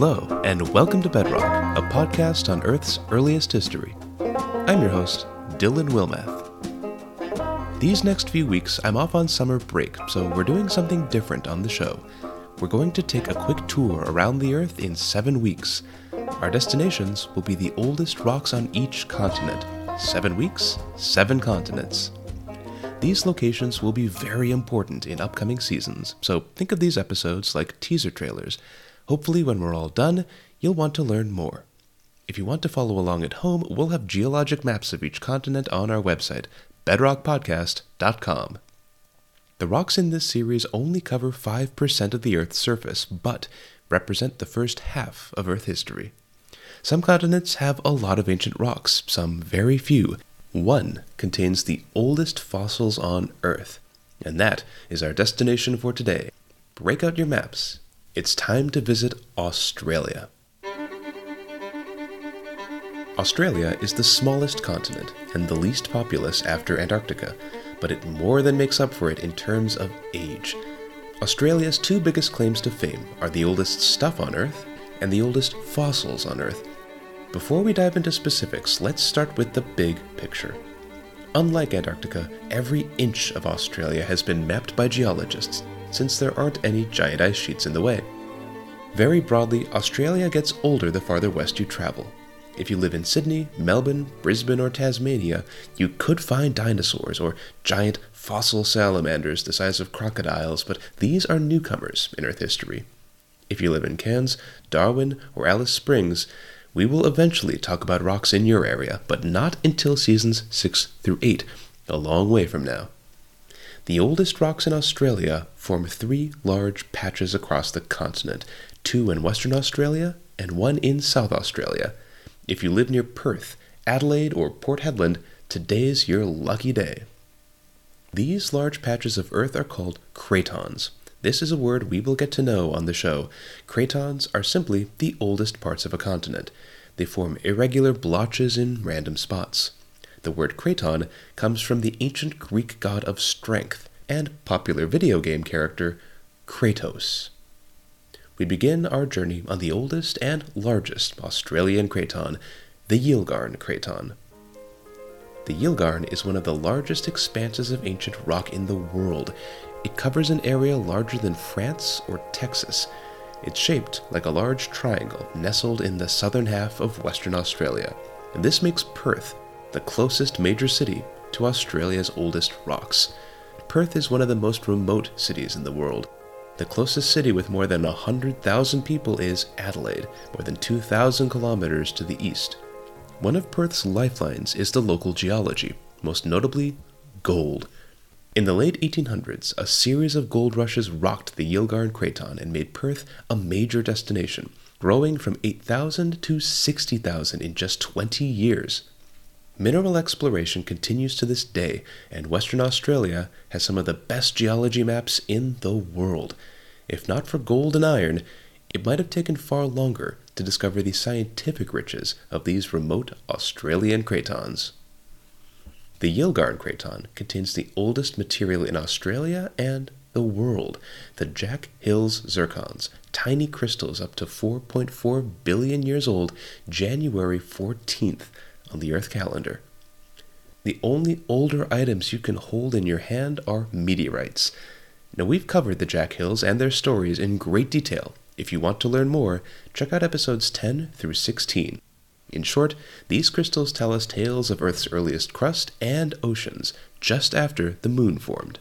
Hello, and welcome to Bedrock, a podcast on Earth's earliest history. I'm your host, Dylan Wilmeth. These next few weeks, I'm off on summer break, so we're doing something different on the show. We're going to take a quick tour around the Earth in seven weeks. Our destinations will be the oldest rocks on each continent. Seven weeks, seven continents. These locations will be very important in upcoming seasons, so think of these episodes like teaser trailers Hopefully, when we're all done, you'll want to learn more. If you want to follow along at home, we'll have geologic maps of each continent on our website, bedrockpodcast.com. The rocks in this series only cover 5% of the Earth's surface, but represent the first half of Earth history. Some continents have a lot of ancient rocks, some very few. One contains the oldest fossils on Earth, and that is our destination for today. Break out your maps it's time to visit Australia. Australia is the smallest continent and the least populous after Antarctica, but it more than makes up for it in terms of age. Australia's two biggest claims to fame are the oldest stuff on Earth and the oldest fossils on Earth. Before we dive into specifics, let's start with the big picture. Unlike Antarctica, every inch of Australia has been mapped by geologists since there aren't any giant ice sheets in the way. Very broadly, Australia gets older the farther west you travel. If you live in Sydney, Melbourne, Brisbane, or Tasmania, you could find dinosaurs or giant fossil salamanders the size of crocodiles, but these are newcomers in Earth history. If you live in Cairns, Darwin, or Alice Springs, we will eventually talk about rocks in your area, but not until seasons 6 through 8, a long way from now. The oldest rocks in Australia form three large patches across the continent two in Western Australia and one in South Australia. If you live near Perth, Adelaide, or Port Hedland, today's your lucky day. These large patches of Earth are called cratons. This is a word we will get to know on the show. Cratons are simply the oldest parts of a continent. They form irregular blotches in random spots. The word Craton comes from the ancient Greek god of strength and popular video game character Kratos. We begin our journey on the oldest and largest Australian craton, the Yilgarn Craton. The Yilgarn is one of the largest expanses of ancient rock in the world. It covers an area larger than France or Texas. It's shaped like a large triangle nestled in the southern half of Western Australia, and this makes Perth the closest major city to Australia's oldest rocks. Perth is one of the most remote cities in the world. The closest city with more than 100,000 people is Adelaide, more than 2,000 kilometers to the east. One of Perth's lifelines is the local geology, most notably gold. In the late 1800s, a series of gold rushes rocked the Yilgarn Craton and made Perth a major destination, growing from 8,000 to 60,000 in just 20 years. Mineral exploration continues to this day, and Western Australia has some of the best geology maps in the world. If not for gold and iron, it might have taken far longer to discover the scientific riches of these remote Australian cratons. The Yilgarn Craton contains the oldest material in Australia and the world, the Jack Hills zircons, tiny crystals up to 4.4 billion years old, January 14th on the Earth calendar. The only older items you can hold in your hand are meteorites. Now, we've covered the Jack Hills and their stories in great detail. If you want to learn more, check out episodes 10 through 16. In short, these crystals tell us tales of Earth's earliest crust and oceans, just after the moon formed.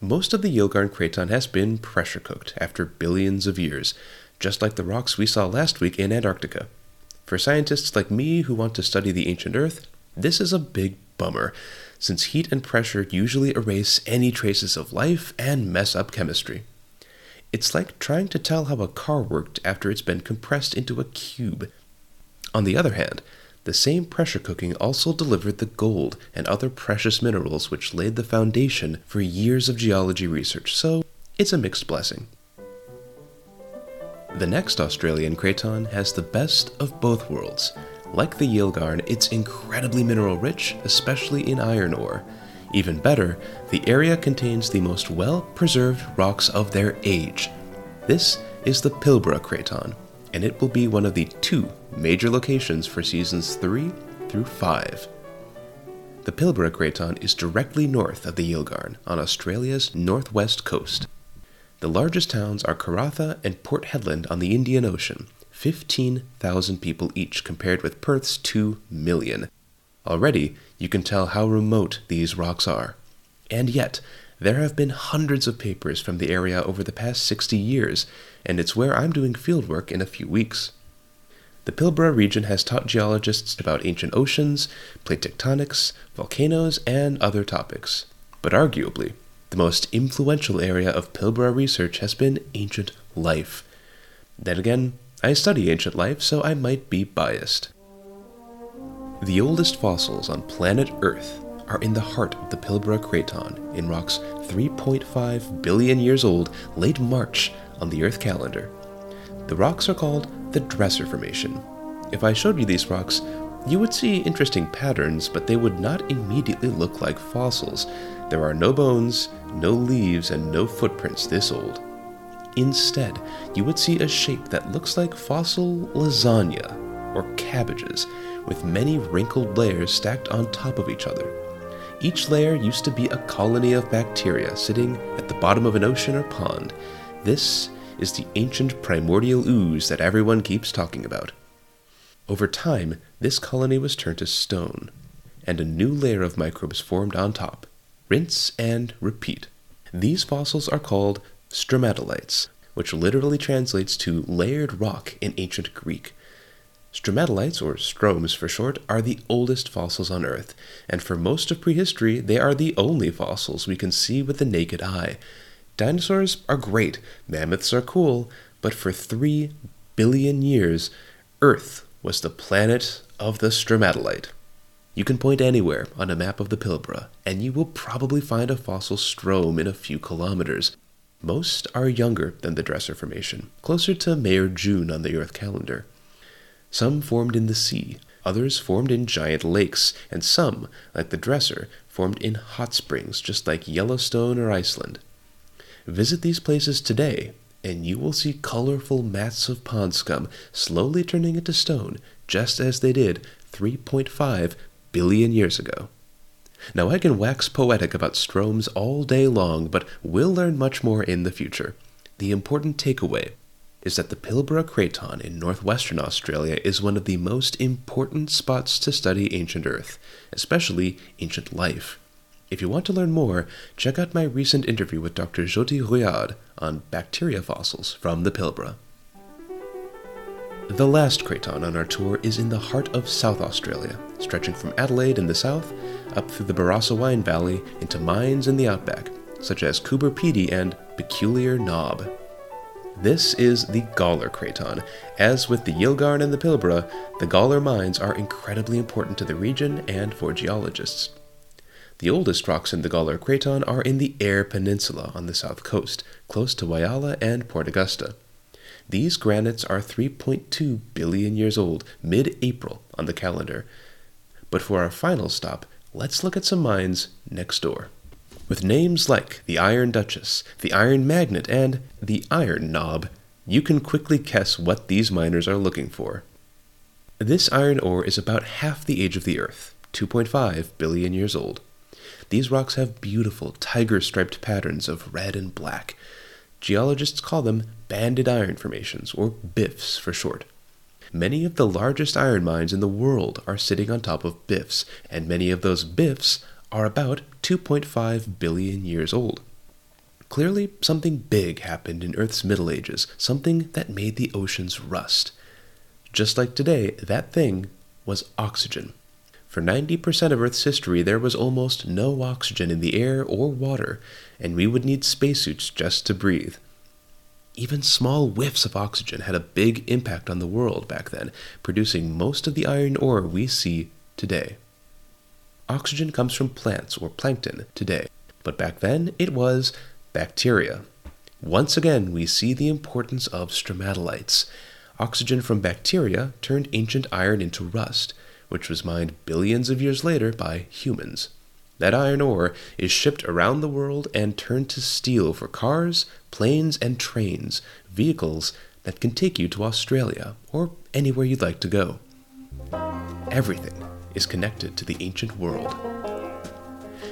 Most of the Yilgarn Craton has been pressure cooked after billions of years, just like the rocks we saw last week in Antarctica. For scientists like me who want to study the ancient Earth, this is a big bummer, since heat and pressure usually erase any traces of life and mess up chemistry. It's like trying to tell how a car worked after it's been compressed into a cube. On the other hand, the same pressure cooking also delivered the gold and other precious minerals which laid the foundation for years of geology research, so it's a mixed blessing. The next Australian craton has the best of both worlds. Like the Yilgarn, it's incredibly mineral rich, especially in iron ore. Even better, the area contains the most well preserved rocks of their age. This is the Pilbara Craton. and it will be one of the two major locations for seasons 3 through 5. The Pilbara Craton is directly north of the Yilgarn on Australia's northwest coast. The largest towns are Karratha and Port Hedland on the Indian Ocean, 15,000 people each compared with Perth's 2 million. Already, you can tell how remote these rocks are. And yet, there have been hundreds of papers from the area over the past 60 years, and it's where I'm doing fieldwork in a few weeks. The Pilbara region has taught geologists about ancient oceans, plate tectonics, volcanoes, and other topics. But arguably, the most influential area of Pilbara research has been ancient life. Then again, I study ancient life, so I might be biased. The oldest fossils on planet Earth are in the heart of the Pilbara Craton in rocks 3.5 billion years old, late March on the Earth calendar. The rocks are called the Dresser Formation. If I showed you these rocks, you would see interesting patterns, but they would not immediately look like fossils. There are no bones, no leaves, and no footprints this old. Instead, you would see a shape that looks like fossil lasagna or cabbages, with many wrinkled layers stacked on top of each other. Each layer used to be a colony of bacteria sitting at the bottom of an ocean or pond. This is the ancient primordial ooze that everyone keeps talking about. Over time, this colony was turned to stone, and a new layer of microbes formed on top. Rinse and repeat. These fossils are called stromatolites, which literally translates to layered rock in ancient Greek. Stromatolites, or stromes for short, are the oldest fossils on Earth, and for most of prehistory, they are the only fossils we can see with the naked eye. Dinosaurs are great, mammoths are cool, but for three billion years, Earth was the planet of the stromatolite. You can point anywhere on a map of the Pilbara, and you will probably find a fossil strome in a few kilometers. Most are younger than the Dresser Formation, closer to May or June on the Earth calendar. Some formed in the sea, others formed in giant lakes, and some, like the Dresser, formed in hot springs just like Yellowstone or Iceland. Visit these places today, and you will see colorful mats of pond scum slowly turning into stone, just as they did 3.5 billion years ago. Now, I can wax poetic about stromes all day long, but we'll learn much more in the future. The important takeaway is that the Pilbara Craton in northwestern Australia is one of the most important spots to study ancient Earth, especially ancient life. If you want to learn more, check out my recent interview with Dr. Jyoti Ruyad on bacteria fossils from the Pilbara. The last craton on our tour is in the heart of South Australia, stretching from Adelaide in the south up through the Barossa Wine Valley into mines in the outback, such as Coober Pedy and Peculiar Knob. This is the Gawler Craton. As with the Yilgarn and the Pilbara, the Gawler mines are incredibly important to the region and for geologists. The oldest rocks in the Gawler Craton are in the Eyre Peninsula on the south coast, close to Whyalla and Port Augusta. These granites are 3.2 billion years old, mid April on the calendar. But for our final stop, let's look at some mines next door. With names like the Iron Duchess, the Iron Magnet, and the Iron Knob, you can quickly guess what these miners are looking for. This iron ore is about half the age of the Earth, 2.5 billion years old. These rocks have beautiful tiger striped patterns of red and black. Geologists call them banded iron formations, or BIFs for short. Many of the largest iron mines in the world are sitting on top of BIFs, and many of those BIFs are about 2.5 billion years old. Clearly, something big happened in Earth's Middle Ages, something that made the oceans rust. Just like today, that thing was oxygen. For 90% of Earth's history, there was almost no oxygen in the air or water, and we would need spacesuits just to breathe. Even small whiffs of oxygen had a big impact on the world back then, producing most of the iron ore we see today. Oxygen comes from plants or plankton today, but back then it was bacteria. Once again, we see the importance of stromatolites. Oxygen from bacteria turned ancient iron into rust, which was mined billions of years later by humans. That iron ore is shipped around the world and turned to steel for cars, planes, and trains, vehicles, that can take you to Australia or anywhere you'd like to go. Everything is connected to the ancient world.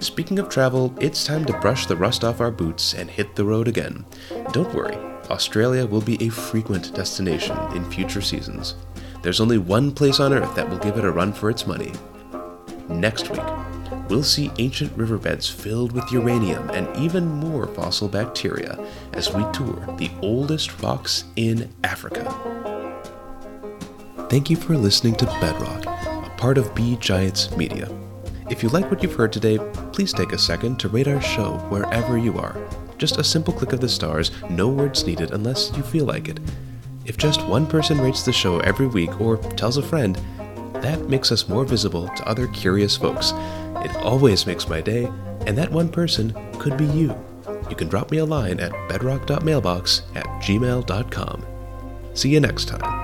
Speaking of travel, it's time to brush the rust off our boots and hit the road again. Don't worry, Australia will be a frequent destination in future seasons. There's only one place on Earth that will give it a run for its money. Next week, we'll see ancient riverbeds filled with uranium and even more fossil bacteria as we tour the oldest rocks in Africa. Thank you for listening to Bedrock, a part of Be Giants Media. If you like what you've heard today, please take a second to rate our show wherever you are. Just a simple click of the stars, no words needed unless you feel like it. If just one person rates the show every week or tells a friend, that makes us more visible to other curious folks. It always makes my day, and that one person could be you. You can drop me a line at bedrock.mailbox at gmail.com. See you next time.